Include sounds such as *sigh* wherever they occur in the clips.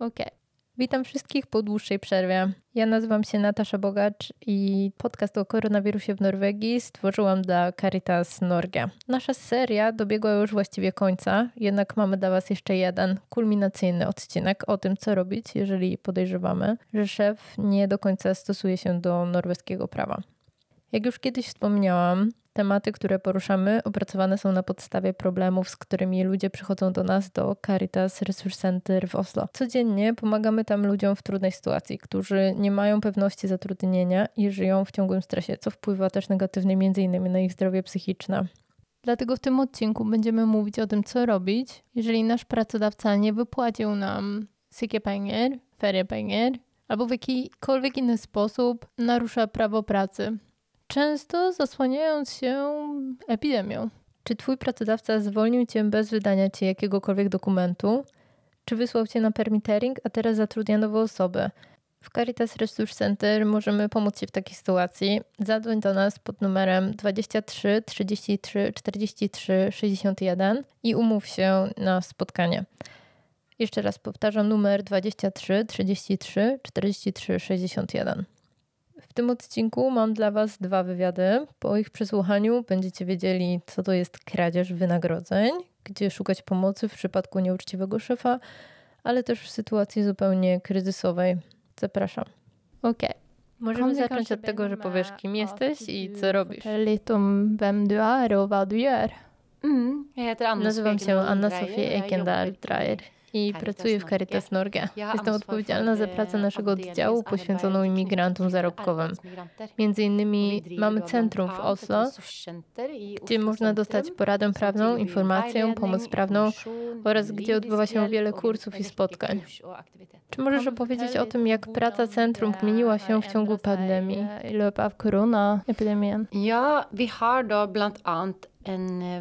Okej. Okay. Witam wszystkich po dłuższej przerwie. Ja nazywam się Natasza Bogacz i podcast o koronawirusie w Norwegii stworzyłam dla Caritas Norge. Nasza seria dobiegła już właściwie końca, jednak mamy dla Was jeszcze jeden kulminacyjny odcinek o tym, co robić, jeżeli podejrzewamy, że szef nie do końca stosuje się do norweskiego prawa. Jak już kiedyś wspomniałam, tematy, które poruszamy, opracowane są na podstawie problemów, z którymi ludzie przychodzą do nas do Caritas Resource Center w Oslo. Codziennie pomagamy tam ludziom w trudnej sytuacji, którzy nie mają pewności zatrudnienia i żyją w ciągłym stresie, co wpływa też negatywnie m.in. na ich zdrowie psychiczne. Dlatego w tym odcinku będziemy mówić o tym, co robić, jeżeli nasz pracodawca nie wypłacił nam siekepenger, feriepenger albo w jakikolwiek inny sposób narusza prawo pracy często zasłaniając się epidemią. Czy twój pracodawca zwolnił cię bez wydania ci jakiegokolwiek dokumentu? Czy wysłał cię na permittering, a teraz zatrudnia nową osobę? W Caritas Resource Center możemy pomóc Ci w takiej sytuacji. Zadzwoń do nas pod numerem 23 33 43 61 i umów się na spotkanie. Jeszcze raz powtarzam numer 23 33 43 61. W tym odcinku mam dla Was dwa wywiady. Po ich przesłuchaniu będziecie wiedzieli, co to jest kradzież wynagrodzeń, gdzie szukać pomocy w przypadku nieuczciwego szefa, ale też w sytuacji zupełnie kryzysowej. Zapraszam. Okej. Okay. Możemy zacząć od tego, że powiesz, kim jesteś i co robisz. Lite om vem du är och vad du gör. Mm, Nazywam się Anna Sofia Ekendal Dreyer i pracuję w Caritas Norge. Jestem odpowiedzialna za pracę naszego oddziału poświęconą imigrantom zarobkowym. Między innymi mamy centrum w Oslo, gdzie można dostać poradę prawną, informację, pomoc prawną oraz gdzie odbywa się wiele kursów i spotkań. Czy możesz opowiedzieć o tym, jak praca centrum zmieniła się w ciągu pandemii? Ja, vi har då bland annat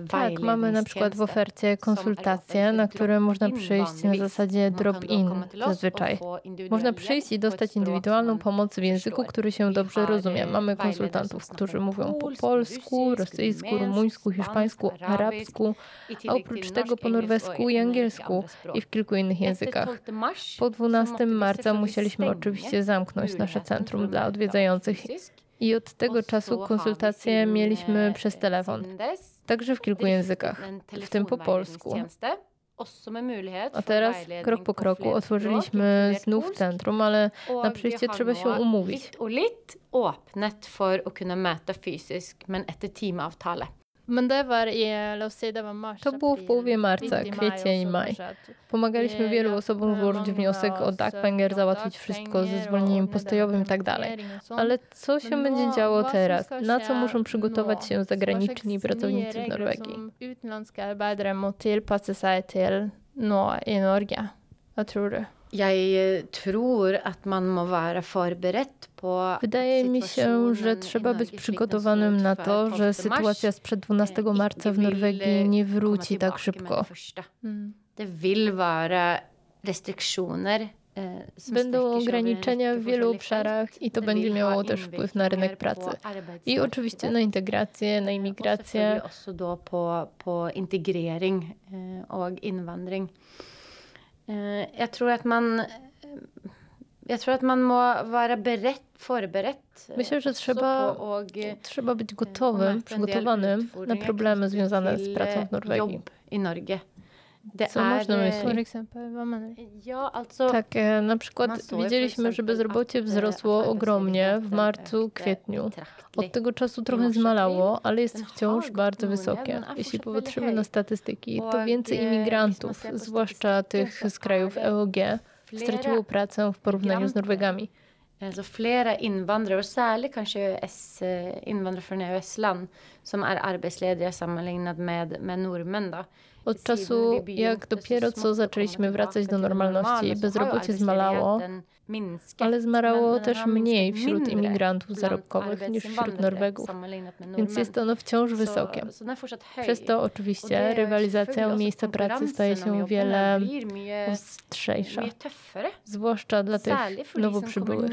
tak, mamy na przykład w ofercie konsultacje, na które można przyjść na zasadzie drop-in zazwyczaj. Można przyjść i dostać indywidualną pomoc w języku, który się dobrze rozumie. Mamy konsultantów, którzy mówią po polsku, rosyjsku, rumuńsku, hiszpańsku, arabsku, a oprócz tego po norwesku i angielsku i w kilku innych językach. Po 12 marca musieliśmy oczywiście zamknąć nasze centrum dla odwiedzających i od tego czasu konsultacje mieliśmy przez telefon, także w kilku językach, w tym po polsku. A teraz, krok po kroku, otworzyliśmy znów centrum, ale na przyjście trzeba się umówić. åpnet for å kunne møte fysisk, men etter timeavtale. To było w połowie marca, kwiecień i maj. Pomagaliśmy wielu osobom złożyć wniosek o Dagpenger, załatwić wszystko ze zwolnieniem postojowym i tak. Ale co się będzie działo teraz? Na co muszą przygotować się zagraniczni pracownicy w Norwegii? nå i Norge. Hva tror du? Jeg tror at man må være forberedt på Wydaje mi się, że trzeba być przygotowanym na to, że sytuacja sprzed 12 marca w Norwegii nie wróci tak szybko. Det vil være restriksjoner Będą ograniczenia w wielu obszarach i to będzie miało też wpływ na rynek pracy. I oczywiście na integrację, na imigrację. Po, integrering och invandring. Eh, jag tror at man jeg tror at man må være beredd, förberett. Myślę, że trzeba, trzeba być gotowym, przygotowanym na problemy związane z pracą w Norwegii. i Norge. Co można myśleć? Tak, e, na przykład widzieliśmy, że bezrobocie wzrosło ogromnie w marcu, kwietniu. Od tego czasu trochę zmalało, ale jest wciąż bardzo wysokie. Jeśli popatrzymy na statystyki, to więcej imigrantów, zwłaszcza tych z krajów EOG, straciło pracę w porównaniu z Norwegami. Så flera invandrare, och särskilt kanske S, invandrare från EØS-land, som är arbetslediga sammanlignat med, med norrmän. Då. Od czasu, jak dopiero co zaczęliśmy wracać do normalności, bezrobocie zmalało, ale zmalało też mniej wśród imigrantów zarobkowych niż wśród Norwegów, więc jest ono wciąż wysokie. Przez to oczywiście rywalizacja o miejsca pracy staje się wiele ostrzejsza, zwłaszcza dla tych nowo przybyłych.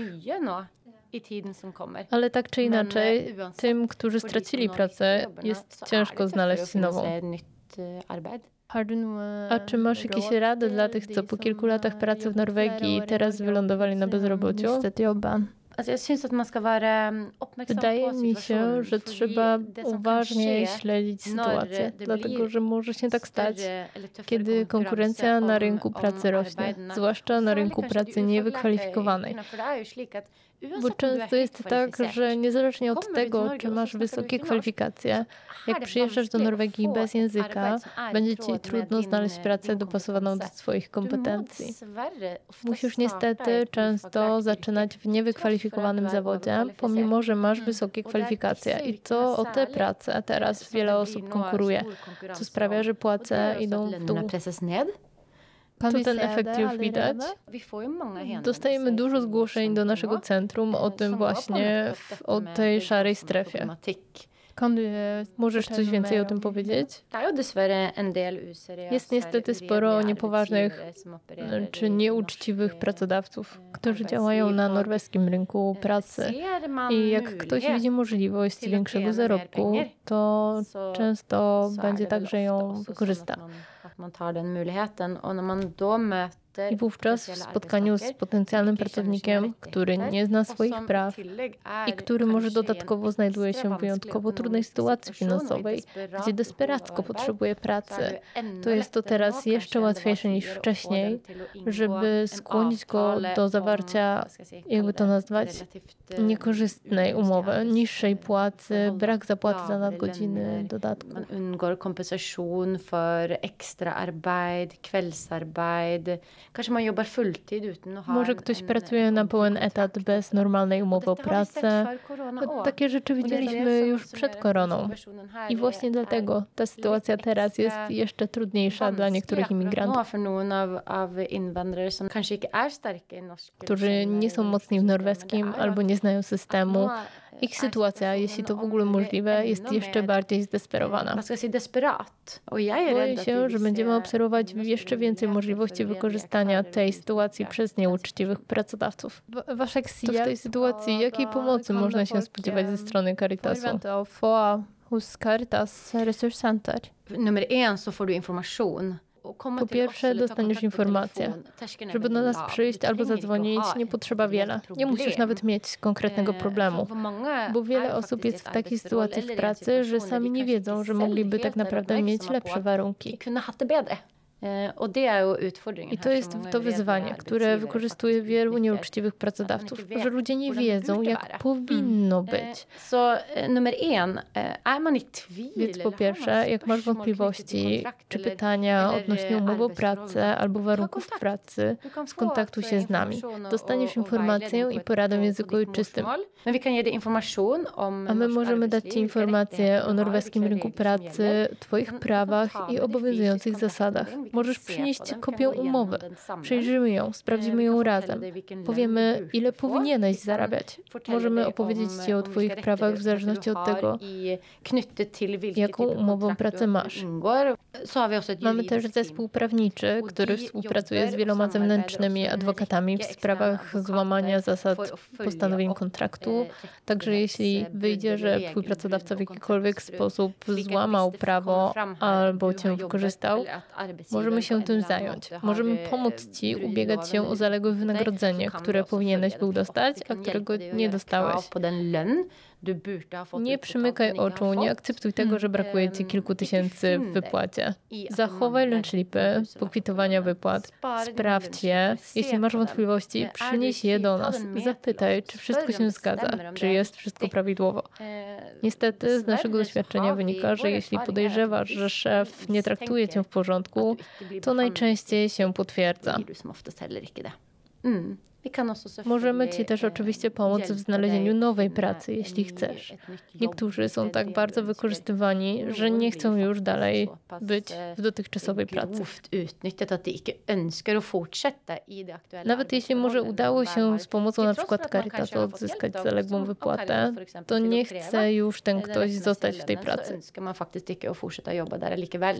Ale tak czy inaczej, tym, którzy stracili pracę, jest ciężko znaleźć nową. A czy masz jakieś rady dla tych, co po kilku latach pracy w Norwegii teraz wylądowali na bezrobociu? Wydaje mi się, że trzeba uważnie śledzić sytuację, dlatego że może się tak stać, kiedy konkurencja na rynku pracy rośnie, zwłaszcza na rynku pracy niewykwalifikowanej. Bo często jest tak, że niezależnie od tego, czy masz wysokie kwalifikacje, jak przyjeżdżasz do Norwegii bez języka, będzie ci trudno znaleźć pracę dopasowaną do swoich kompetencji. Musisz niestety często zaczynać w niewykwalifikowanym zawodzie, pomimo że masz wysokie kwalifikacje. I to o te prace. Teraz wiele osób konkuruje, co sprawia, że płace idą w dół. To ten efekt już widać. Dostajemy dużo zgłoszeń do naszego centrum o tym właśnie, o tej szarej strefie. Możesz coś więcej o tym powiedzieć? Jest niestety sporo niepoważnych czy nieuczciwych pracodawców, którzy działają na norweskim rynku pracy. I jak ktoś widzi możliwość większego zarobku, to często będzie tak, że ją wykorzysta i wówczas w spotkaniu z potencjalnym pracownikiem, który nie zna swoich praw i który może dodatkowo znajduje się w wyjątkowo trudnej sytuacji finansowej, gdzie desperacko potrzebuje pracy, to jest to teraz jeszcze łatwiejsze niż wcześniej, żeby skłonić go do zawarcia, jakby to nazwać, niekorzystnej umowy, niższej płacy, brak zapłaty za nadgodziny, dodatków. Man undgår kompensation för extra arbete, kvällsarbete, może ktoś pracuje na pełen etat bez normalnej umowy o pracę. Takie rzeczy widzieliśmy już przed koroną. I właśnie dlatego ta sytuacja teraz jest jeszcze trudniejsza dla niektórych imigrantów, którzy nie są mocni w norweskim albo nie znają systemu ich sytuacja, jeśli to w ogóle możliwe, jest jeszcze bardziej zdesperowana. Boję się, że będziemy obserwować jeszcze więcej możliwości wykorzystania tej sytuacji przez nieuczciwych pracodawców. To w tej sytuacji jakiej pomocy można się spodziewać ze strony Caritasu? hos Caritas Resource Center. Numer jeden så får du information po pierwsze, dostaniesz informację. Żeby do nas przyjść albo zadzwonić, nie potrzeba wiele. Nie musisz nawet mieć konkretnego problemu, bo wiele osób jest w takiej sytuacji w pracy, że sami nie wiedzą, że mogliby tak naprawdę mieć lepsze warunki. E, I to jest to wyzwanie, które wykorzystuje wielu nieuczciwych pracodawców, że ludzie nie wiedzą, jak powinno mm. e, być. E, Więc po pierwsze, jak masz wątpliwości czy pytania odnośnie umowy o pracę albo warunków pracy, skontaktuj się z nami. Dostaniesz informację i poradę w języku ojczystym. A my możemy dać Ci informacje o norweskim rynku pracy, Twoich prawach i obowiązujących zasadach. Możesz przynieść kopię umowy. Przejrzymy ją, sprawdzimy ją razem. Powiemy, ile powinieneś zarabiać. Możemy opowiedzieć Ci o Twoich prawach w zależności od tego, jaką umową pracę masz. Mamy też zespół prawniczy, który współpracuje z wieloma zewnętrznymi adwokatami w sprawach złamania zasad postanowień kontraktu. Także jeśli wyjdzie, że Twój pracodawca w jakikolwiek sposób złamał prawo albo Cię wykorzystał, Możemy się tym zająć. Możemy pomóc Ci ubiegać się o zaległe wynagrodzenie, które powinieneś był dostać, a którego nie dostałeś. Nie przymykaj oczu, nie akceptuj tego, że brakuje ci kilku tysięcy w wypłacie. Zachowaj lęczlipy pokwitowania wypłat. Sprawdź je. Jeśli masz wątpliwości, przynieś je do nas. Zapytaj, czy wszystko się zgadza, czy jest wszystko prawidłowo. Niestety z naszego doświadczenia wynika, że jeśli podejrzewasz, że szef nie traktuje cię w porządku, to najczęściej się potwierdza. Możemy Ci też oczywiście pomóc w znalezieniu nowej pracy, jeśli chcesz. Niektórzy są tak bardzo wykorzystywani, że nie chcą już dalej być w dotychczasowej pracy. Nawet jeśli może udało się z pomocą na przykład Caritasu odzyskać zaległą wypłatę, to nie chce już ten ktoś zostać w tej pracy.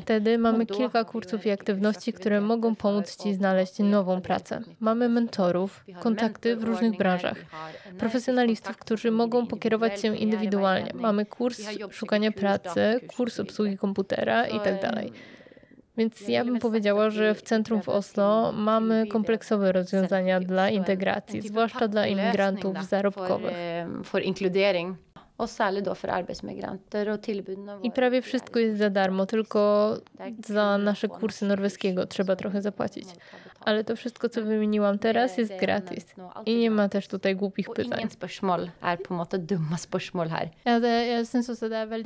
Wtedy mamy kilka kursów i aktywności, które mogą pomóc Ci znaleźć nową pracę. Mamy mentorów, kontakty w różnych branżach, profesjonalistów, którzy mogą pokierować się indywidualnie. Mamy kurs szukania pracy, kurs obsługi komputera itd. Tak Więc ja bym powiedziała, że w centrum w Oslo mamy kompleksowe rozwiązania dla integracji, zwłaszcza dla imigrantów zarobkowych. For inkludering. I prawie wszystko jest za darmo, tylko za nasze kursy norweskiego trzeba trochę zapłacić. Ale to wszystko, co wymieniłam teraz, jest gratis. I nie ma też tutaj głupich pytań.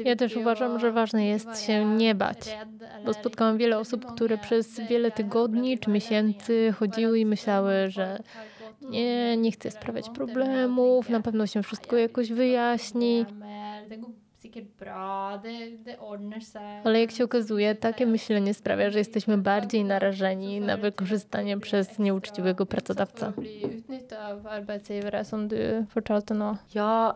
Ja też uważam, że ważne jest się nie bać, bo spotkałam wiele osób, które przez wiele tygodni czy miesięcy chodziły i myślały, że nie, nie chcę sprawiać problemów, na pewno się wszystko jakoś wyjaśni. Ale jak się okazuje, takie myślenie sprawia, że jesteśmy bardziej narażeni na wykorzystanie przez nieuczciwego pracodawcę. Ja,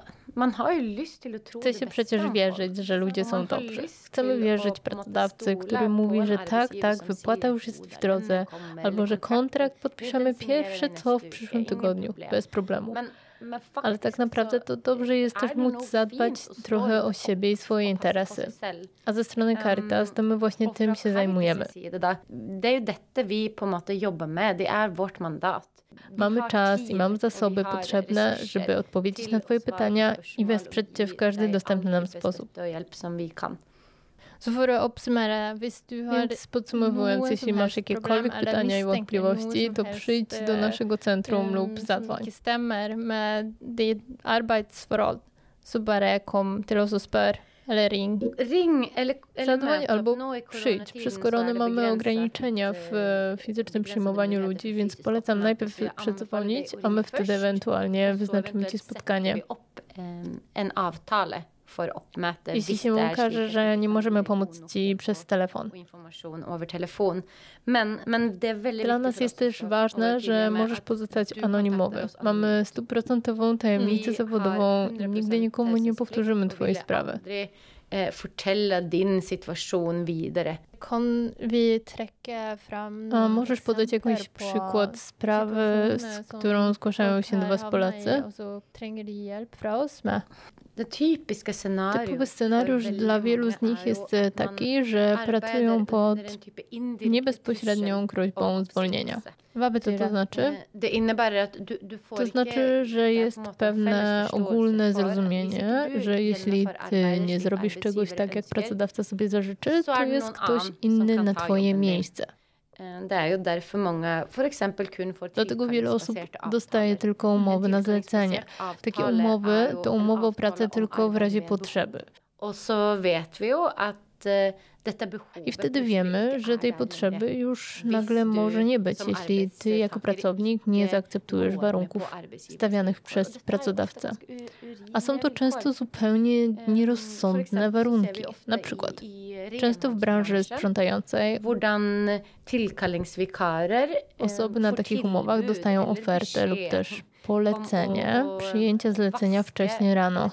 Chce się przecież wierzyć, że ludzie są dobrzy. Chcemy wierzyć pracodawcy, który mówi, że tak, tak, wypłata już jest w drodze, albo że kontrakt podpiszemy pierwsze co w przyszłym tygodniu, bez problemu. Ale tak naprawdę to dobrze jest też móc zadbać trochę o siebie i swoje interesy. A ze strony Caritas to my właśnie tym się zajmujemy. Mamy czas i mamy zasoby potrzebne, żeby odpowiedzieć na Twoje pytania i wesprzeć Cię w każdy dostępny nam sposób. Więc podsumowując, jeśli masz jakiekolwiek pytania i wątpliwości, to przyjdź do naszego centrum lub zadzwoń. Så bare kom til oss og spør. Eller ring. Ring eller, eller Zadzwoń albo przyjdź. Przez koronę mamy ograniczenia w fizycznym przyjmowaniu ludzi, więc polecam najpierw przedzwonić, a my wtedy ewentualnie wyznaczymy Ci spotkanie. En avtale. Jeśli się okaże, że nie możemy pomóc Ci przez telefon. Dla nas jest też ważne, że możesz pozostać anonimowy. Mamy stuprocentową tajemnicę zawodową i nigdy nikomu nie powtórzymy Twojej sprawy. Eh, fortelle din situation videre. Kan vi trekke fram A możesz podać jakiś przykład sprawy, z którą zgłaszają się do Was Polacy? Typowy scenariusz dla wielu z nich jest e, taki, że pracują pod niebezpośrednią groźbą zwolnienia. Waby co to znaczy? To znaczy, że jest pewne ogólne zrozumienie, że jeśli ty nie zrobisz czegoś tak, jak pracodawca sobie zażyczy, to jest ktoś inny na twoje miejsce. Dlatego wiele osób dostaje tylko umowy na zlecenie. Takie umowy to umowy o pracę tylko w razie potrzeby. I wtedy wiemy, że tej potrzeby już nagle może nie być, jeśli ty jako pracownik nie zaakceptujesz warunków stawianych przez pracodawcę. A są to często zupełnie nierozsądne warunki. Na przykład często w branży sprzątającej osoby na takich umowach dostają ofertę lub też *laughs* polecenie przyjęcia zlecenia wcześniej rano.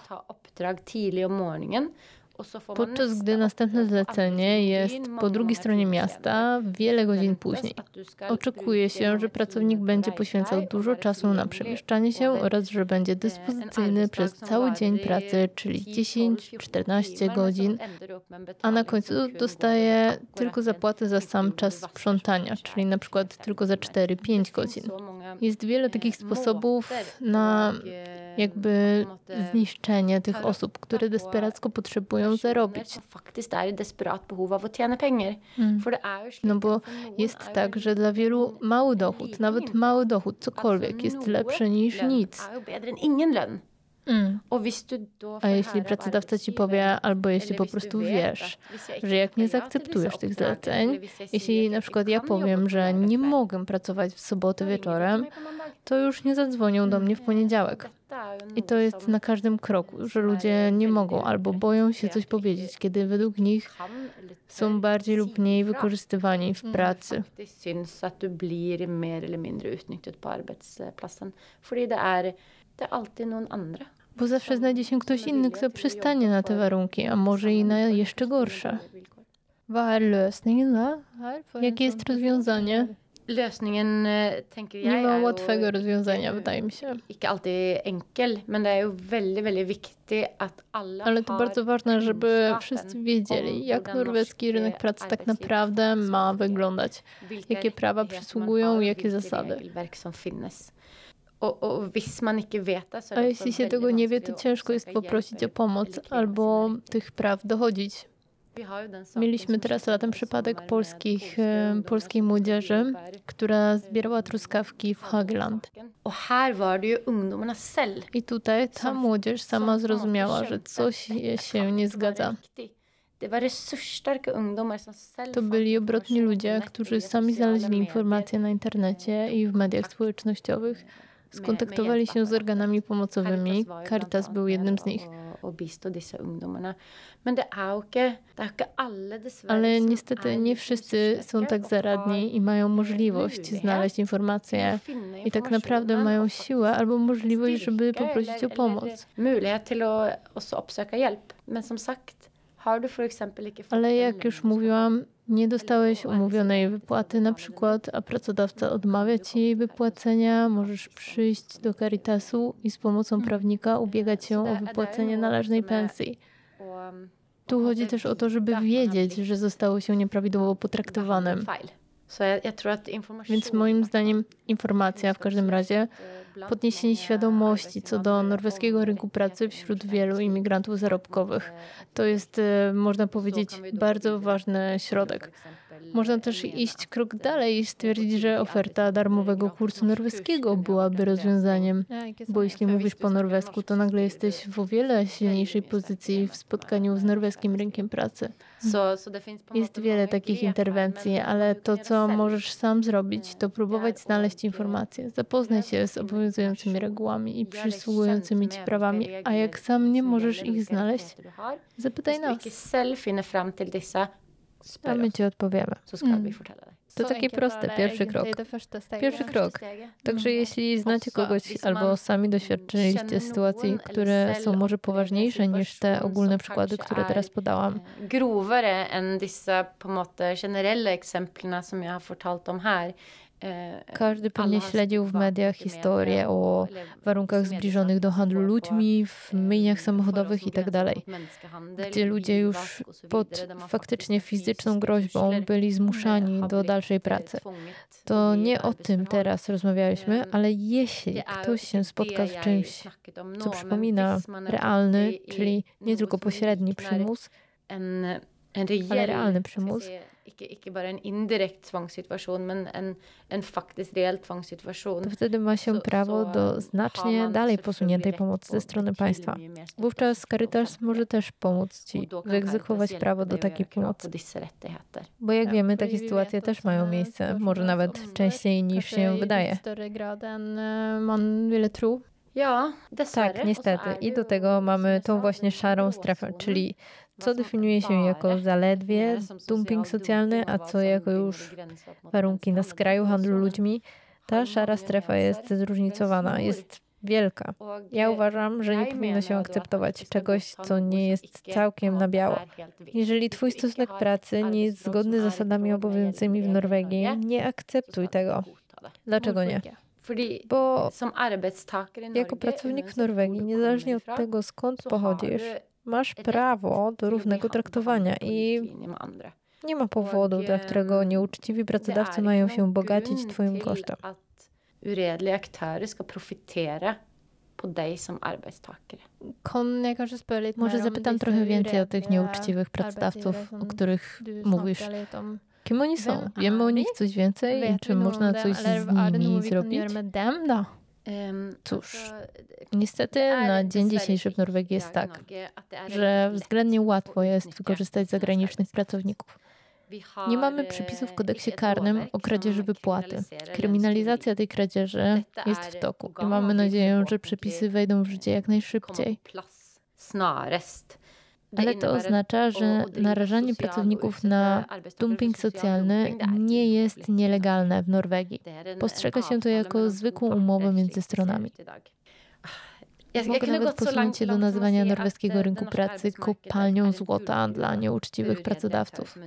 Podczas gdy następne zlecenie jest po drugiej stronie miasta, wiele godzin później. Oczekuje się, że pracownik będzie poświęcał dużo czasu na przemieszczanie się oraz że będzie dyspozycyjny przez cały dzień pracy, czyli 10-14 godzin, a na końcu dostaje tylko zapłatę za sam czas sprzątania, czyli na przykład tylko za 4-5 godzin. Jest wiele takich sposobów na jakby zniszczenie tych osób, które desperacko potrzebują zarobić. Mm. No bo jest tak, że dla wielu mały dochód, nawet mały dochód, cokolwiek, jest lepszy niż nic. Mm. A jeśli pracodawca ci powie, albo jeśli po prostu wiesz, że jak nie zaakceptujesz tych zleceń, jeśli na przykład ja powiem, że nie mogę pracować w sobotę wieczorem, to już nie zadzwonią do mnie w poniedziałek. I to jest na każdym kroku, że ludzie nie mogą albo boją się coś powiedzieć, kiedy według nich są bardziej lub mniej wykorzystywani w pracy. Bo zawsze znajdzie się ktoś inny, kto przystanie na te warunki, a może i na jeszcze gorsze. Jakie jest rozwiązanie? Eh, Nie ma łatwego rozwiązania, wydaje mi się. Alltid enkel, men det Ale to bardzo ważne, żeby wszyscy wiedzieli, jak norweski rynek pracy tak naprawdę ma wyglądać. jakie prawa przysługują, jakie zasady. Det så är A jeśli się tego nie wie, to ciężko jest poprosić o pomoc albo tych praw dochodzić. Mieliśmy teraz latem przypadek polskich, polskiej młodzieży, która zbierała truskawki w själv I tutaj ta młodzież sama zrozumiała, że coś się nie zgadza. To byli obrotni ludzie, którzy sami znaleźli informacje na internecie i w mediach społecznościowych. Skontaktowali się z organami pomocowymi. Caritas był jednym z nich. er er Ale niestety er nie wszyscy są tak zaradni i mają możliwość znaleźć informacje i tak naprawdę mają siłę albo możliwość, żeby poprosić o pomoc. Ale jak już mówiłam, nie dostałeś umówionej wypłaty na przykład, a pracodawca odmawia ci jej wypłacenia, możesz przyjść do Caritasu i z pomocą prawnika ubiegać się o wypłacenie należnej pensji. Tu chodzi też o to, żeby wiedzieć, że zostało się nieprawidłowo potraktowanym. Więc moim zdaniem informacja w każdym razie podniesienie świadomości co do norweskiego rynku pracy wśród wielu imigrantów zarobkowych. To jest, e, można powiedzieć, bardzo ważny środek. Można też iść krok dalej i stwierdzić, że oferta darmowego kursu norweskiego byłaby rozwiązaniem. Bo jeśli mówisz po norwesku, to nagle jesteś w o wiele silniejszej pozycji w spotkaniu z norweskim rynkiem pracy. Jest wiele takich interwencji, ale to, co możesz sam zrobić, to próbować znaleźć informacje, zapoznać się z obowiązującymi regułami i przysługującymi ci prawami, a jak sam nie możesz ich znaleźć, zapytaj nas, a my ci odpowiemy. Mm. To takie proste, pierwszy krok. Pierwszy krok. Także jeśli znacie kogoś albo sami doświadczyliście sytuacji, które są może poważniejsze niż te ogólne przykłady, które teraz podałam, grovere enn disse på en måte generelle eksemplene som jeg har fortalt om her. Eh, Każdy pewnie śledził w mediach historie o warunkach zbliżonych do handlu ludźmi w eh, myjniach samochodowych som i tak gdzie ludzie już pod faktycznie fizyczną groźbą byli zmuszani do dalszej pracy. To nie o tym teraz rozmawialiśmy, ale jeśli ktoś się spotka z czymś, co przypomina realny, czyli nie tylko pośredni przymus, en, en reell si, ikke, ikke bare en indirekte tvangssituasjon, men en, en faktisk reell tvangssituasjon. to wtedy ma się prawo do har znacznie man dalej posuniętej pomocy ze strony betydelig państwa. Wówczas Caritas może też pomóc Ci da kan wyegzekwować Caritas prawo hjelpe do takiej pomocy. Bo jak Ja, wiemy, takie vi sytuacje vet też mają miejsce, może nawet częściej niż się wydaje. litt større grad enn man ville tro. Ja, dessverre. Tak, niestety. I do tego mamy tą właśnie szarą strefę, czyli co definiuje się jako zaledwie dumping socjalny, a co jako już warunki na skraju handlu ludźmi. Ta szara strefa jest zróżnicowana, jest wielka. Ja uważam, że nie powinno się akceptować czegoś, co nie jest całkiem na biało. Jeżeli twój stosunek pracy nie jest zgodny z zasadami obowiązującymi w Norwegii, nie akceptuj tego. Dlaczego nie? Bo jako pracownik w Norwegii, niezależnie od tego skąd pochodzisz, masz rett prawo do til å bli równego traktowania i nie ma powodu, dla którego nieuczciwi pracodawcy mają się bogacić twoim kosztem. På som Może zapytam trochę więcej o tych nieuczciwych pracodawców, o których mówisz. Kim oni są? Wiemy o nich coś więcej? Czy można coś z nimi zrobić? Cóż, altså, Niestety na dzień dzisiejszy w Norwegii jest tak, że względnie łatwo jest wykorzystać zagranicznych pracowników. Nie mamy przepisów w kodeksie karnym o kradzieży wypłaty. Kryminalizacja tej kradzieży jest w toku i mamy nadzieję, że przepisy wejdą w życie jak najszybciej. snarest. Ale to oznacza, że narażanie pracowników na dumping socjalny nie jest lovlig. nielegalne w Norwegii. Postrzega się to jako zwykłą umowę między stronami. Mogę nawet posunąć się do nazywania norweskiego rynku pracy kopalnią złota dla nieuczciwych pracodawców,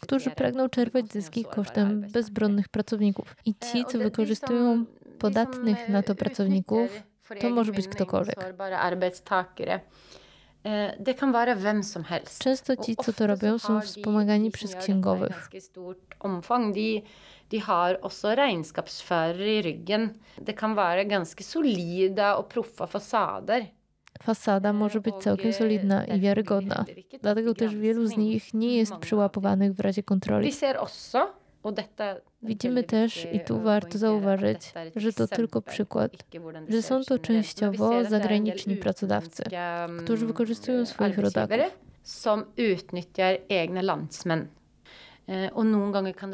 którzy pragną czerpać zyski kosztem bezbronnych pracowników. I ci, co wykorzystują podatnych na to pracowników, to może być ktokolwiek. Det kan være hvem som helst. Często ci, co to robią, są wspomagani przez księgowych. Omfang. De, de har også regnskapsførere i ryggen. Det kan være ganske solide og proffe fasader. Fasada może być całkiem solidna i wiarygodna. Dlatego też wielu z nich nie jest przyłapowanych w razie kontroli. Vi ser også Widzimy też, i tu warto zauważyć, że to tylko przykład, że są to częściowo zagraniczni pracodawcy, którzy wykorzystują swoich rodaków. Som utnyttjar egna landsmenn. E,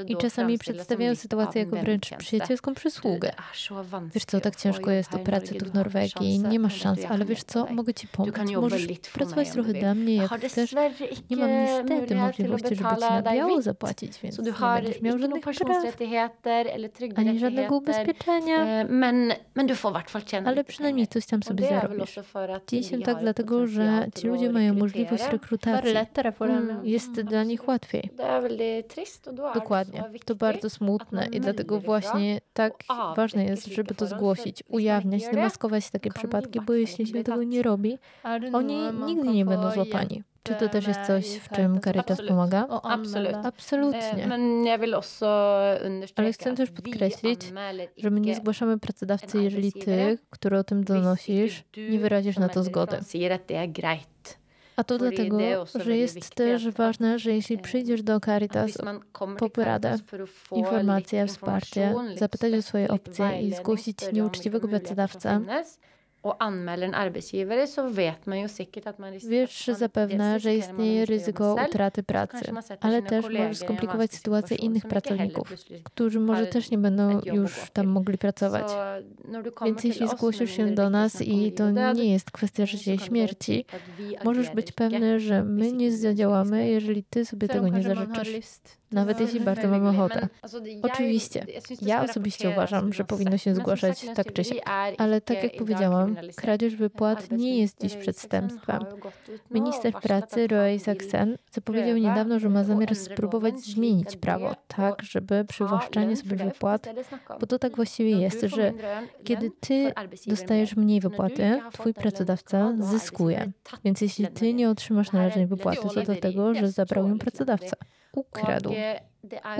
I czasami przedstawiają sytuację jako wręcz przyjacielską przysługę. Wiesz co, tak ciężko jest o pracy tu w Norwegii, nie masz szans, ale wiesz co, mogę ci pomóc. Możesz pracować trochę dla mnie, jak chcesz. Nie mam niestety możliwości, żeby ci na biało zapłacić, więc nie będziesz miał żadnych praw, ani żadnego ubezpieczenia. E, ale przynajmniej coś tam sobie zarobisz. Dzieje się tak dlatego, że ci ludzie mają możliwość rekrutacji. Mm, jest dla nich łatwiej. Dokładnie. To bardzo smutne i dlatego właśnie tak ważne jest, żeby to zgłosić, ujawniać, demaskować takie przypadki, bo jeśli się tego nie robi, oni nigdy nie będą złapani. Czy to też jest coś, w czym Caritas pomaga? Absolut. Absolutnie. Ale chcę też podkreślić, że my nie zgłaszamy pracodawcy, jeżeli ty, który o tym donosisz, nie wyrazisz na to zgody. A to dlatego, że jest też ważne, że jeśli przyjdziesz do Caritas po poradę, informację, wsparcie, zapytać o swoje opcje i zgłosić nieuczciwego pracodawcę, och anmäler en arbetsgivare så vet man ju säkert att man Wiesz zapewne, że istnieje ryzyko utraty pracy, ale też może skomplikować sytuację innych pracowników, którzy może też nie będą już tam mogli pracować. Więc jeśli zgłosisz się do nas i to nie jest kwestia życia i śmierci, możesz być pewny, że my nie zadziałamy, jeżeli ty sobie tego nie zażyczysz nawet jeśli bardzo mamy ochotę. Oczywiście, ja osobiście uważam, że powinno się zgłaszać tak czy siak, ale tak jak powiedziałam, kradzież wypłat nie jest dziś przestępstwem. Minister pracy Roy Saxen zapowiedział niedawno, że ma zamiar spróbować zmienić prawo tak, żeby przywłaszczanie sobie wypłat, bo to tak właściwie jest, że kiedy ty dostajesz mniej wypłaty, twój pracodawca zyskuje. Więc jeśli ty nie otrzymasz należnej wypłaty, to dlatego, że zabrał ją pracodawca ukradł.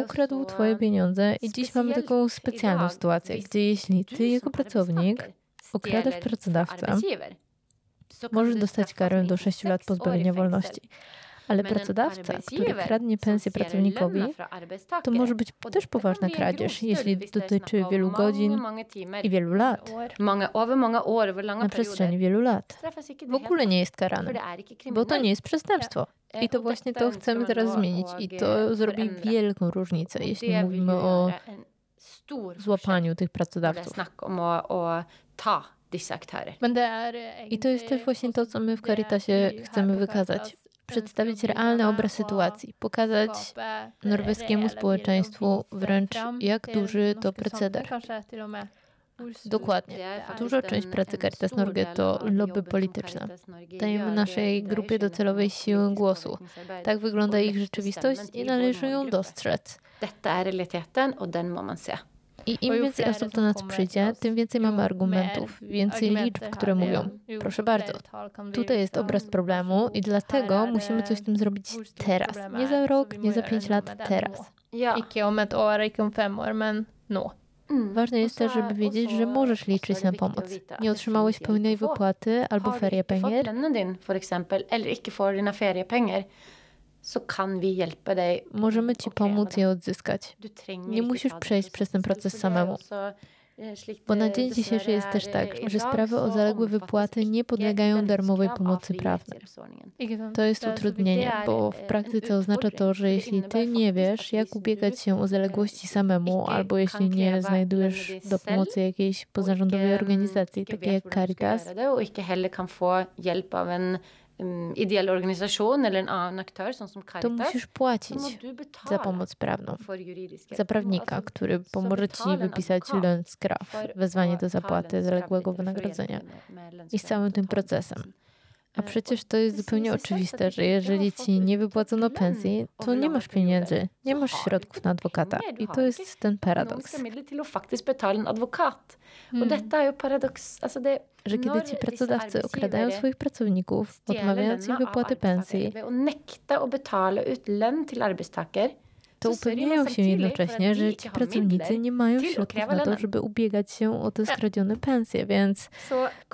Ukradł twoje pieniądze i dziś mamy taką specjalną sytuację, gdzie jeśli ty jako pracownik okradasz pracodawcę, możesz dostać karę do 6 lat pozbawienia wolności. Ale pracodawca, który kradnie pensję pracownikowi, to może być też poważna kradzież, jeśli dotyczy wielu godzin i wielu lat. Na przestrzeni wielu lat. W ogóle nie jest karany, bo to nie jest przestępstwo. I to właśnie to chcemy teraz zmienić i to zrobi wielką różnicę, jeśli mówimy o złapaniu tych pracodawców. I to jest też właśnie to, co my w Caritasie chcemy wykazać. Przedstawić realny obraz sytuacji, pokazać norweskiemu społeczeństwu wręcz jak duży to proceder. Dokładnie. Duża część pracy Caritas Norge to lobby polityczne. Dajemy naszej grupie docelowej siłę głosu. Tak wygląda ich rzeczywistość i należy ją dostrzec. I im więcej osób do nas przyjdzie, tym więcej mamy argumentów, więcej liczb, które mówią: Proszę bardzo, tutaj jest obraz problemu i dlatego musimy coś z tym zrobić teraz. Nie za rok, nie za pięć lat, teraz. Icke om ett år, icke om fem år, men nå. Ważne jest też, żeby wiedzieć, że możesz liczyć na pomoc. Nie otrzymałeś pełnej wypłaty albo feriepenger, możemy ci pomóc je odzyskać. Nie musisz przejść przez ten proces samemu. Bo na dzień dzisiejszy jest też tak, że sprawy o zaległe wypłaty nie podlegają darmowej pomocy prawnej. To jest utrudnienie, bo w praktyce oznacza to, że jeśli ty nie wiesz, jak ubiegać się o zaległości samemu, albo jeśli nie znajdujesz do pomocy jakiejś pozarządowej organizacji, takiej jak Caritas, um, ideell organisasjon eller en annen aktør, sånn som to Caritas, musisz så płacić za pomoc prawną. Za prawnika, altså- który pomoże ci wypisać lönskrav, for wezwanie do zapłaty zaległego wynagrodzenia. med- med I z całym tym procesem. A E, przecież to jest zupełnie oczywiste, że jeżeli ci nie wypłacono pensji, to nie masz pieniędzy, nie masz środków na adwokata. I to jest ten paradoks. Hmm. Jo paradoks. Det, że kiedy ci pracodawcy okradają swoich pracowników, odmawiając im wypłaty pensji, to upewniają się jednocześnie, że ci pracownicy nie mają środków na to, żeby ubiegać się o te skradzione pensje, więc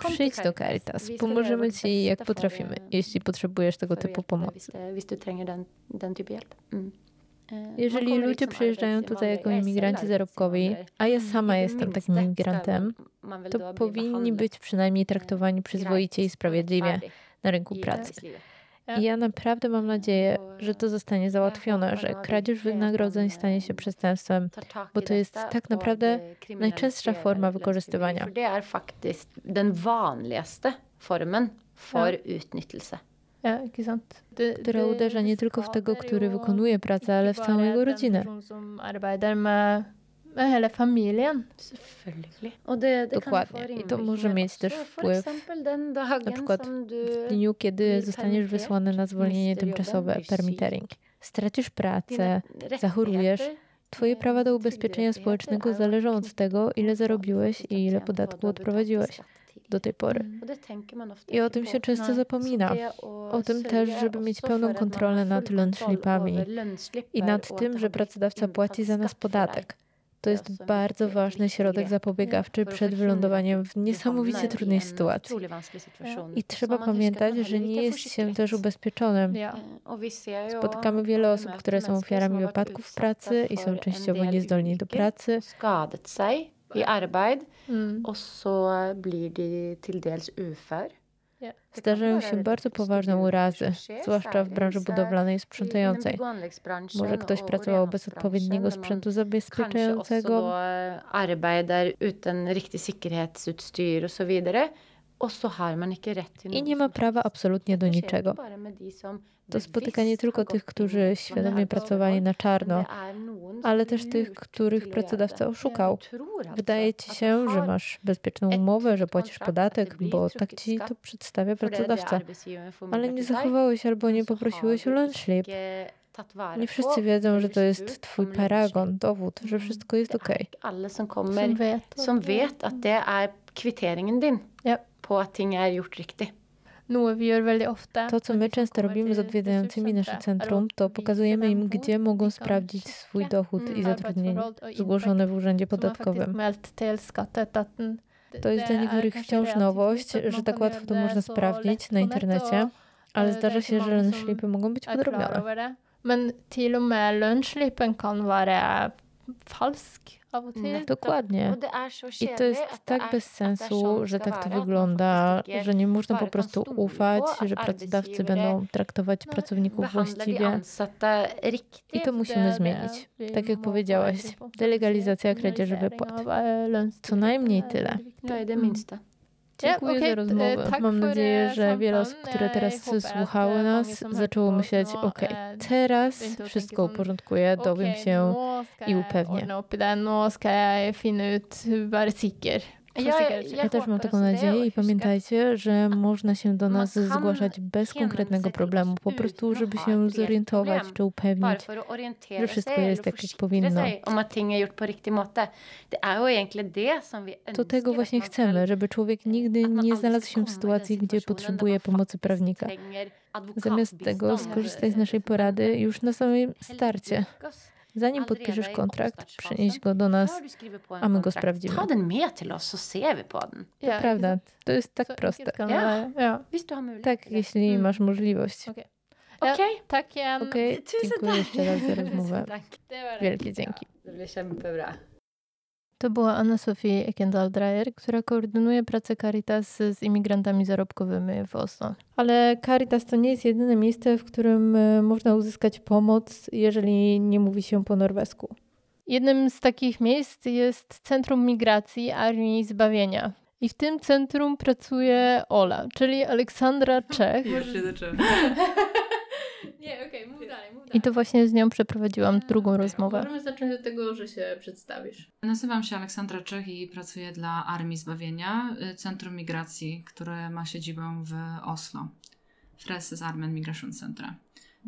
przyjdź do Caritas. Pomożemy ci jak potrafimy, jeśli potrzebujesz tego typu pomocy. Mm. Man Jeżeli ludzie przyjeżdżają tutaj jako imigranci zarobkowi, a ja sama jestem takim imigrantem, to powinni być przynajmniej eh, traktowani przyzwoicie i sprawiedliwie na rynku pracy. I ja naprawdę mam nadzieję, że to zostanie załatwione, że kradzież wynagrodzeń stanie się przestępstwem, bo to jest tak naprawdę det najczęstsza forma wykorzystywania. Formen for utnyttelse. Ja, która uderza nie tylko w tego, który wykonuje pracę, ale w całą jego rodzinę. Med, hele familien. Selvfølgelig. Og det, det Dokładnie. kan I få to może ringvirkninger mieć też også. For wpływ eksempel den dagen na przykład som du W dniu, kiedy zostaniesz wysłany na zwolnienie tymczasowe, permittering, stracisz pracę, zachorujesz, twoje prawa do ubezpieczenia społecznego zależą od tego, ile zarobiłeś i ile podatku odprowadziłeś do tej pory. Mm. I o tym się często Nej. zapomina. O tym też, żeby mieć pełną kontrolę nad lønnsslipper, I nad tym, że pracodawca płaci za nas podatek. To jest bardzo ważny środek zapobiegawczy przed wylądowaniem w niesamowicie trudnej sytuacji. situasjon. I trzeba pamiętać, że heller nie jest się też ubezpieczonym. Spotykamy wiele osób, które są ofiarami wypadków w pracy i są częściowo niezdolni do pracy. I arbeid, Mm. og så blir de til dels ufør. Zdarzają się bardzo poważne urazy, zwłaszcza w branży budowlanej i sprzątającej. Może ktoś pracował bez odpowiedniego man sprzętu zabezpieczającego, i nie ma prawa absolutnie do niczego. To spotyka nie tylko tych, którzy świadomie pracowali na czarno, ale też tych, których pracodawca oszukał. Wydaje ci się, że masz bezpieczną umowę, że płacisz podatek, bo tak ci to przedstawia pracodawca. Ale nie zachowałeś albo nie poprosiłeś o tatt vare Nie wszyscy wiedzą, że to jest twój paragon, dowód, że wszystko jest alle som vet. som vet at det er kvitteringen din på at ting er gjort riktig. To, co my często robimy z odwiedzającymi nasze centrum, to pokazujemy im, gdzie mogą sprawdzić swój dochód Mm, i zatrudnienie og inntekt zgłoszone w urzędzie podatkowym. To jest dla niektórych wciąż nowość, że tak łatwo to można sprawdzić na internecie, ale zdarza się, że lunchslipy mogą być podrobione. Men til og med lønnsslippen kan være falsk av og til. Nettopp. Dokładnie. I to jest tak bez sensu, że tak to wygląda, że nie można po prostu ufać, że pracodawcy będą traktować no, pracowników właściwie. I to musimy zmienić. Tak jak powiedziałaś, delegalizacja kradzieży wypłat. Co najmniej tyle. Det er det Dziękuję okej, za rozmowę. tak Mam nadzieję, że wiele osób, które teraz słuchały nas, zaczęło myśleć, okej, eh, teraz wszystko uporządkuję, dowiem się i upewnię. Ja, też mam taką nadzieję i pamiętajcie, że można się do nas zgłaszać bez konkretnego problemu, po prostu å żeby się zorientować czy upewnić. Że wszystko jest tak, jak powinno. vi To tego właśnie chcemy, żeby człowiek nigdy nie znalazł się w sytuacji, gdzie potrzebuje pomocy prawnika. Zamiast tego skorzystaj z naszej porady już na samym starcie. Zanim podpiszesz kontrakt, przynieś go do nas. a my go sprawdzimy. Ta den med til oss, så ser vi på den. Ja, ikke Prawda, to jest tak proste. Ja. Ja. Tak, jeśli Mm. masz możliwość. Ja. Ok. Takk igjen. Okej, Tusen dziękuję jeszcze raz za *laughs* rozmowę. Wielkie dzięki. Det blir kjempebra. To była Anna Sofie Ekendal-Dreyer, która koordynuje pracę Caritas z imigrantami zarobkowymi w Oslo. Ale Caritas to nie jest jedyne miejsce, w którym e, można uzyskać pomoc, jeżeli nie mówi się po norwesku. Jednym z takich miejsc jest Centrum Migracji Armii Zbawienia. I w tym centrum pracuje Ola, czyli Aleksandra Czech. Już się zaczęło. *laughs* *laughs* Nie, okej, mów dalej, mów dalej. I to właśnie z nią przeprowadziłam drugą rozmowę. Możemy zacząć od tego, że się przedstawisz. Nazywam się Aleksandra Czech i pracuję dla Armii Zbawienia, y, Centrum Migracji, które ma siedzibę w Oslo. Freses Armen Migration Center.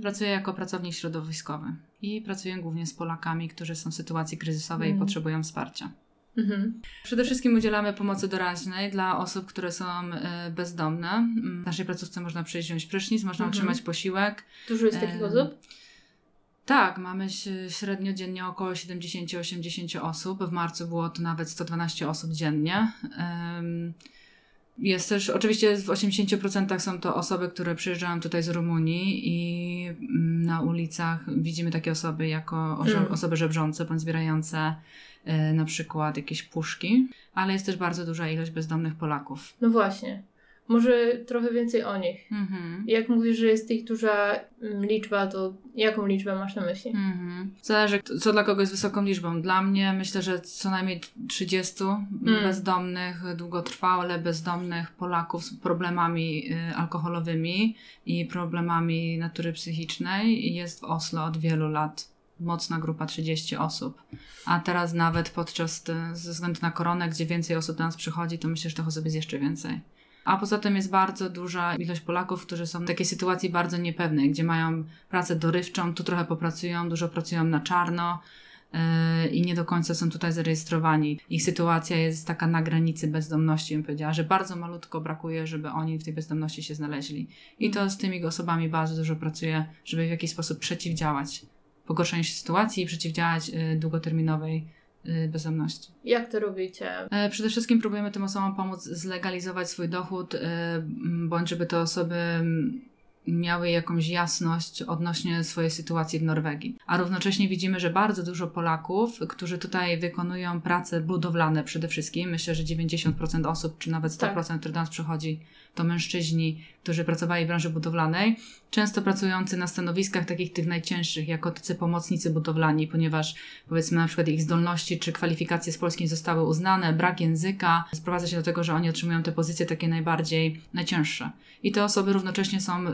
Pracuję jako pracownik środowiskowy i pracuję głównie z Polakami, którzy są w sytuacji kryzysowej Mm. i potrzebują wsparcia. Mhm. Przede wszystkim udzielamy pomocy doraźnej dla osób, które są y, bezdomne. Mm, W naszej placówce można przyjść wziąć prysznic, można Mhm. otrzymać posiłek. Dużo jest takich Em, osób? Tak, mamy średnio dziennie około 70-80 osób. W marcu było to nawet 112 osób dziennie. Jest też, oczywiście w 80% są to osoby, które przyjeżdżają tutaj z Rumunii i mm, na ulicach widzimy takie osoby jako Mm. osoby żebrzące, bądź zbierające e, na przykład jakieś puszki, ale jest też bardzo duża ilość bezdomnych Polaków. No właśnie. Może trochę więcej o nich. Mhm. Jak mówisz, że jest ich duża mm, liczba, to jaką liczbę masz na myśli? Mhm. Zależy, co dla kogo jest wysoką liczbą. Dla mnie myślę, że co najmniej 30 Mm. bezdomnych, długotrwale bezdomnych Polaków z problemami y, alkoholowymi i problemami natury psychicznej jest w Oslo od wielu lat. Mocna grupa 30 osób. A teraz nawet podczas, y, ze względu na koronę, gdzie więcej osób do nas przychodzi, to myślę, że tych osób jest jeszcze więcej. A poza tym jest bardzo duża ilość Polaków, którzy są w takiej sytuacji bardzo niepewnej, gdzie mają pracę dorywczą, tu trochę popracują, dużo pracują na czarno yy, i nie do końca są tutaj zarejestrowani. Ich sytuacja jest taka na granicy bezdomności, bym powiedziała, że bardzo malutko brakuje, żeby oni w tej bezdomności się znaleźli. I to z tymi osobami bardzo dużo pracuję, żeby w jakiś sposób przeciwdziałać pogorszeniu się sytuacji i przeciwdziałać yy, długoterminowej bezdomności. Jak to robicie? E, Przede wszystkim próbujemy tym osobom pomóc zlegalizować swój dochód, m, bądź żeby te osoby miały jakąś jasność odnośnie swojej sytuacji w Norwegii. A równocześnie widzimy, że bardzo dużo Polaków, którzy tutaj wykonują prace budowlane przede wszystkim, myślę, że 90% osób, czy nawet 100%, które do nas przychodzi, to mężczyźni, którzy pracowali w branży budowlanej, często pracujący na stanowiskach takich tych najcięższych, jako tacy pomocnicy budowlani, ponieważ powiedzmy na przykład ich zdolności czy kwalifikacje z Polski zostały uznane, brak języka sprowadza się do tego, że oni otrzymują te pozycje takie najbardziej najcięższe. I te osoby równocześnie są y,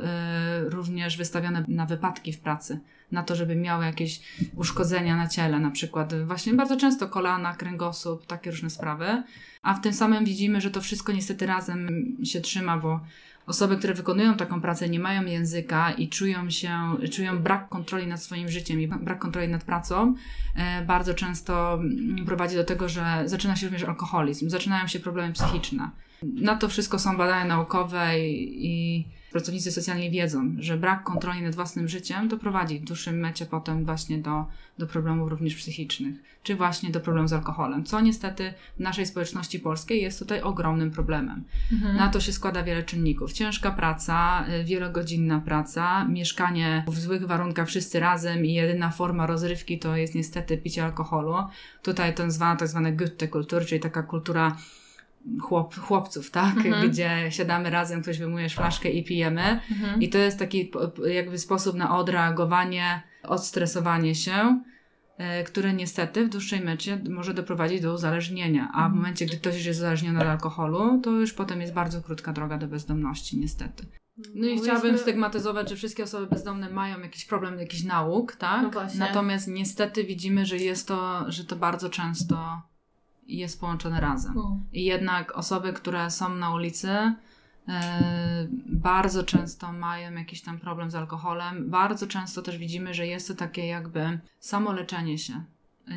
również wystawione na wypadki w pracy, na to, żeby miały jakieś uszkodzenia na ciele, na przykład właśnie bardzo często kolana, kręgosłup, takie różne sprawy. A w tym samym widzimy, że to wszystko niestety razem się trzyma, bo osoby, które wykonują taką pracę, nie mają języka i czują się, czują brak kontroli nad swoim życiem i brak kontroli nad pracą, e, bardzo często prowadzi do tego, że zaczyna się również alkoholizm, zaczynają się problemy psychiczne. Na to wszystko są badania naukowe i, i pracownicy socjalni wiedzą, że brak kontroli nad własnym życiem doprowadzi w dłuższym mecie potem właśnie do, do problemów również psychicznych, czy właśnie do problemu z alkoholem, co niestety w naszej społeczności polskiej jest tutaj ogromnym problemem. Mhm. Na to się składa wiele czynników. Ciężka praca, y, wielogodzinna praca, mieszkanie w złych warunkach wszyscy razem i jedyna forma rozrywki to jest niestety picie alkoholu. Tutaj to zwana tak zwane Goethe kultury, czyli taka kultura chłop, chłopców, tak? Mhm. Gdzie siadamy razem, ktoś wyjmuje flaszkę i pijemy. Mhm. I to jest taki jakby sposób na odreagowanie, odstresowanie się, e, które niestety w dłuższej mecie może doprowadzić do uzależnienia. A w momencie, gdy ktoś już jest uzależniony od alkoholu, to już potem jest bardzo krótka droga do bezdomności, niestety. No i Mówiliśmy- chciałabym stygmatyzować, że wszystkie osoby bezdomne mają jakiś problem, jakiś nauk, tak? No. Natomiast niestety widzimy, że jest to, że to bardzo często jest połączone razem. Mm. I jednak osoby, które są na ulicy, e, bardzo często mają jakiś tam problem z alkoholem. Bardzo często też widzimy, że jest to takie jakby samoleczenie się.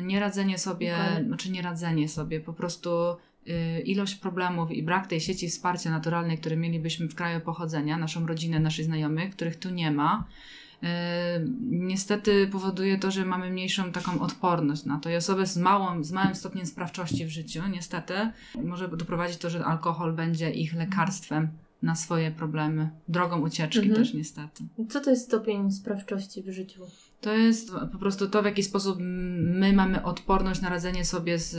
Nie radzenie sobie, Okej. znaczy nie radzenie sobie, po prostu y, ilość problemów i brak tej sieci wsparcia naturalnej, które mielibyśmy w kraju pochodzenia, naszą rodzinę, naszych znajomych, których tu nie ma, niestety powoduje to, że mamy mniejszą taką odporność na to. I osoby z, małą, z małym stopniem sprawczości w życiu, niestety, może doprowadzić to, że alkohol będzie ich lekarstwem na swoje problemy, drogą ucieczki Mhm. też niestety. Co to jest stopień sprawczości w życiu? To jest po prostu to, w jaki sposób my mamy odporność na radzenie sobie z,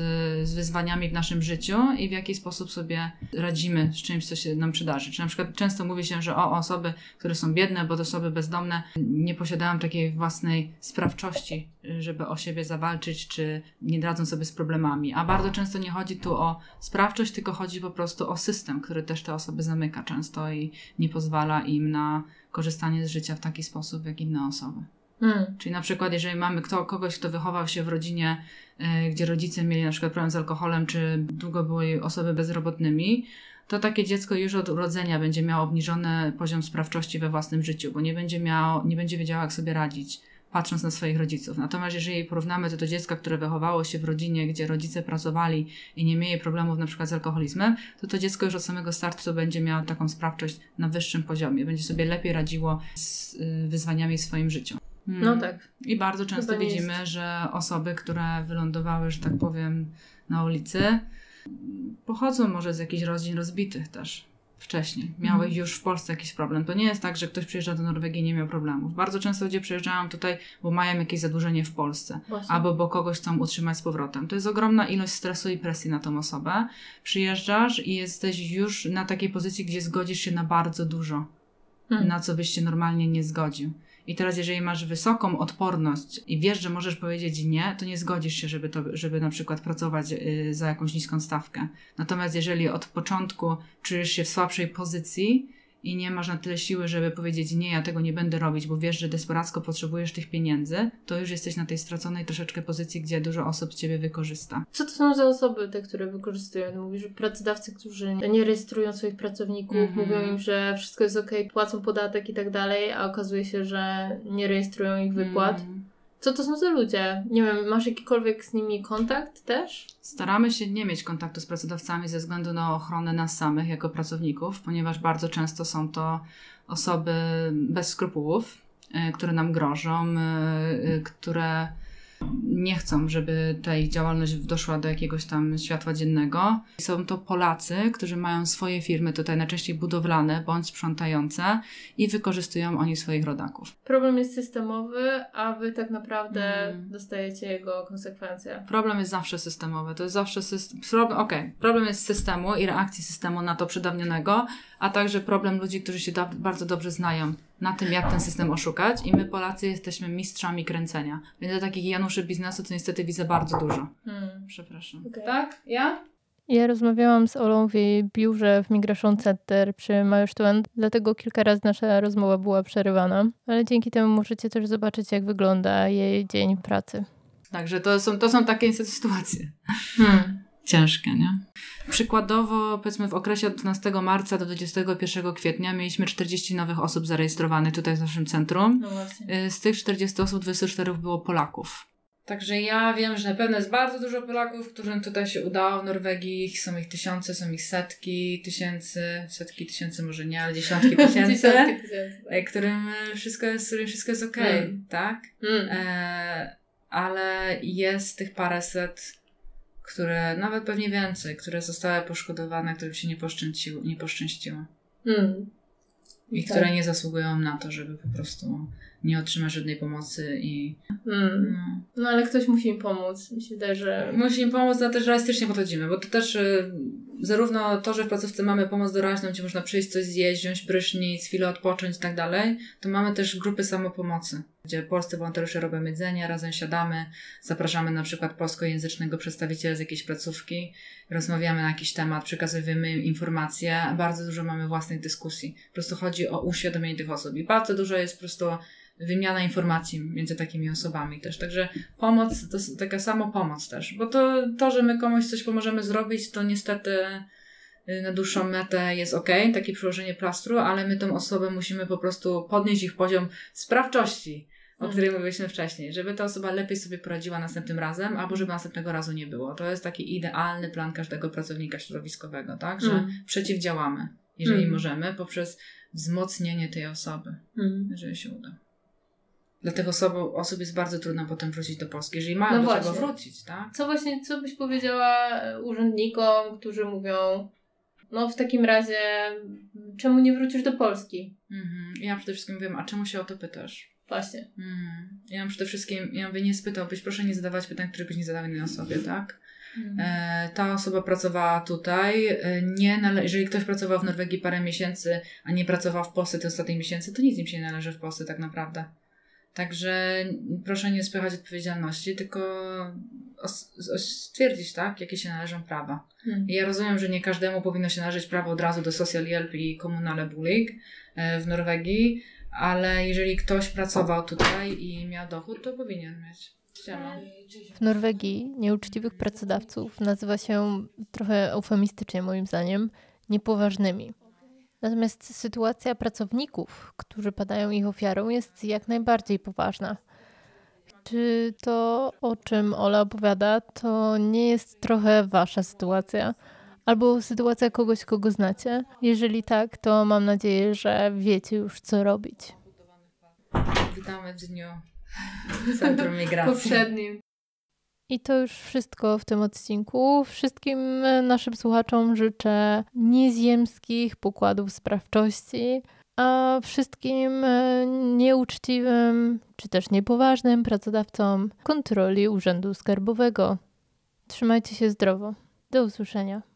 z wyzwaniami w naszym życiu i w jaki sposób sobie radzimy z czymś, co się nam przydarzy. Czy na przykład często mówi się, że o, osoby, które są biedne, bo to osoby bezdomne, nie posiadają takiej własnej sprawczości, żeby o siebie zawalczyć, czy nie radzą sobie z problemami. A bardzo często nie chodzi tu o sprawczość, tylko chodzi po prostu o system, który też te osoby zamyka często i nie pozwala im na korzystanie z życia w taki sposób, jak inne osoby. Hmm. Czyli na przykład, jeżeli mamy kto, kogoś, kto wychował się w rodzinie, y, gdzie rodzice mieli na przykład problem z alkoholem, czy długo były osoby bezrobotnymi, to takie dziecko już od urodzenia będzie miało obniżony poziom sprawczości we własnym życiu, bo nie będzie miało, nie będzie wiedziało, jak sobie radzić, patrząc na swoich rodziców. Natomiast jeżeli porównamy to do dziecka, które wychowało się w rodzinie, gdzie rodzice pracowali i nie mieli problemów na przykład z alkoholizmem, to to dziecko już od samego startu będzie miało taką sprawczość na wyższym poziomie, będzie sobie lepiej radziło z y, wyzwaniami w swoim życiu. Hmm. No tak. I bardzo często widzimy, jest. że osoby, które wylądowały, że tak powiem, na ulicy, pochodzą może z jakichś rodzin rozbitych też wcześniej. Miały mhm. już w Polsce jakiś problem. To nie jest tak, że ktoś przyjeżdża do Norwegii i nie miał problemów. Bardzo często ludzie przyjeżdżają tutaj, bo mają jakieś zadłużenie w Polsce. Właśnie. Albo bo kogoś chcą utrzymać z powrotem. To jest ogromna ilość stresu i presji na tą osobę. Przyjeżdżasz i jesteś już na takiej pozycji, gdzie zgodzisz się na bardzo dużo. Hmm. Na co byś się normalnie nie zgodził. I teraz, jeżeli masz wysoką odporność i wiesz, że możesz powiedzieć nie, to nie zgodzisz się, żeby, to, żeby na przykład pracować y, za jakąś niską stawkę. Natomiast jeżeli od początku czujesz się w słabszej pozycji, i nie masz na tyle siły, żeby powiedzieć nie, ja tego nie będę robić, bo wiesz, że desperacko potrzebujesz tych pieniędzy, to już jesteś na tej straconej troszeczkę pozycji, gdzie dużo osób ciebie wykorzysta. Co to są za osoby, te, które wykorzystują? Mówisz, że pracodawcy, którzy nie rejestrują swoich pracowników, mm -hmm. mówią im, że wszystko jest ok, płacą podatek i tak dalej, a okazuje się, że nie rejestrują ich wypłat. Mm. Co to są za ludzie? Nie wiem, masz jakikolwiek z nimi kontakt też? Staramy się nie mieć kontaktu z pracodawcami ze względu na ochronę nas samych jako pracowników, ponieważ bardzo często są to osoby bez skrupułów, y, które nam grożą, y, y, które nie chcą, żeby ta ich działalność doszła do jakiegoś tam światła dziennego. Są to Polacy, którzy mają swoje firmy tutaj najczęściej budowlane bądź sprzątające i wykorzystują oni swoich rodaków. Problem jest systemowy, a wy tak naprawdę hmm. dostajecie jego konsekwencje. Problem jest zawsze systemowy. To jest zawsze system. Okay. problem jest systemu i reakcji systemu na to przydawnionego, a także problem ludzi, którzy się bardzo dobrze znają na tym, jak ten system oszukać i my Polacy jesteśmy mistrzami kręcenia. Więc do takich Januszy biznesu to niestety widzę bardzo dużo. Hmm. Przepraszam. Okay. Tak? Ja? Ja rozmawiałam z Olą w jej biurze w Migration Center przy Majorstuen, dlatego kilka razy nasza rozmowa była przerywana, ale dzięki temu możecie też zobaczyć, jak wygląda jej dzień pracy. Także to są, to są takie sytuacje. Hmm ciężkie, nie? Przykładowo, powiedzmy w okresie od 12 marca do 21 kwietnia mieliśmy 40 nowych osób zarejestrowanych tutaj w naszym centrum. No y, Z tych 40 osób 24 było Polaków. Także ja wiem, że na pewno jest bardzo dużo Polaków, którym tutaj się udało w Norwegii. Są ich tysiące, są ich setki tysięcy, setki tysięcy może nie, ale dziesiątki *laughs* tysięcy, dziesiątki tysięcy. Tak. którym wszystko jest, którym wszystko jest okej, okay, mm. tak? Mm. E, ale jest tych paręset które, nawet pewnie więcej, które zostały poszkodowane, którym się nie poszczęściło. Nie poszczęściło. Mm. I tak. które nie zasługują na to, żeby po prostu nie otrzymać żadnej pomocy i... Mm. No. no. ale ktoś musi im pomóc. Mi się wydaje, że... Musi im pomóc, ale też realistycznie podchodzimy, bo to też y, zarówno to, że w placówce mamy pomoc doraźną, gdzie można przyjść coś zjeść, wziąć prysznic, chwilę odpocząć i tak dalej, to mamy też grupy samopomocy, gdzie polscy wolontariusze robią jedzenie, razem siadamy, zapraszamy na przykład polskojęzycznego przedstawiciela z jakiejś placówki, rozmawiamy na jakiś temat, przekazujemy informacje, bardzo dużo mamy własnych dyskusji. Po prostu chodzi o uświadomienie tych osób i bardzo dużo jest po prostu wymiana informacji między takimi osobami też. Także pomoc, to taka samo pomoc też, bo to, to, że my komuś coś pomożemy zrobić, to niestety na dłuższą metę jest ok, takie przyłożenie plastru, ale my tą osobę musimy po prostu podnieść ich poziom sprawczości, o której mm. mówiliśmy wcześniej, żeby ta osoba lepiej sobie poradziła następnym razem, albo żeby następnego razu nie było. To jest taki idealny plan każdego pracownika środowiskowego, tak? Że mm. przeciwdziałamy, jeżeli mm. możemy, poprzez wzmocnienie tej osoby, mm. jeżeli się uda. Dlatego osobom, osób jest bardzo trudno potem wrócić do Polski, jeżeli mają no do właśnie. czego wrócić, tak? Co właśnie, co byś powiedziała urzędnikom, którzy mówią, no w takim razie czemu nie wrócisz do Polski? Mhm. Ja przede wszystkim wiem, a czemu się o to pytasz? Właśnie. Hmm. Ja przede wszystkim, ja mówię, nie spytałbyś, proszę nie zadawać pytań, które byś nie zadał innej osobie, tak? Mhm. E, ta osoba pracowała tutaj, e, nie nale- jeżeli ktoś pracował w Norwegii parę miesięcy, a nie pracował w Polsce te ostatnie miesięcy, to nic im się nie należy w Polsce tak naprawdę. Także proszę nie spychać odpowiedzialności, tylko stwierdzić, tak, jakie się należą prawa. Mhm. I Ja rozumiem, że nie każdemu powinno się należeć prawo od razu do social help i kommunale bulig e, w Norwegii, ale jeżeli ktoś pracował tutaj i miał dochód, to powinien mieć. Siema. W Norwegii nieuczciwych pracodawców nazywa się trochę eufemistycznie moim zdaniem niepoważnymi. Natomiast sytuacja pracowników, którzy padają ich ofiarą, jest jak najbardziej poważna. Czy to, o czym Ola opowiada, to nie jest trochę wasza sytuacja? Albo sytuacja kogoś, kogo znacie? Jeżeli tak, to mam nadzieję, że wiecie już, co robić. Witamy w dniu Centrum Migracji. *laughs* I to już wszystko w tym odcinku. Wszystkim e, naszym słuchaczom życzę nieziemskich pokładów sprawczości, a wszystkim e, nieuczciwym czy też niepoważnym pracodawcom kontroli Urzędu Skarbowego. Trzymajcie się zdrowo. Do usłyszenia.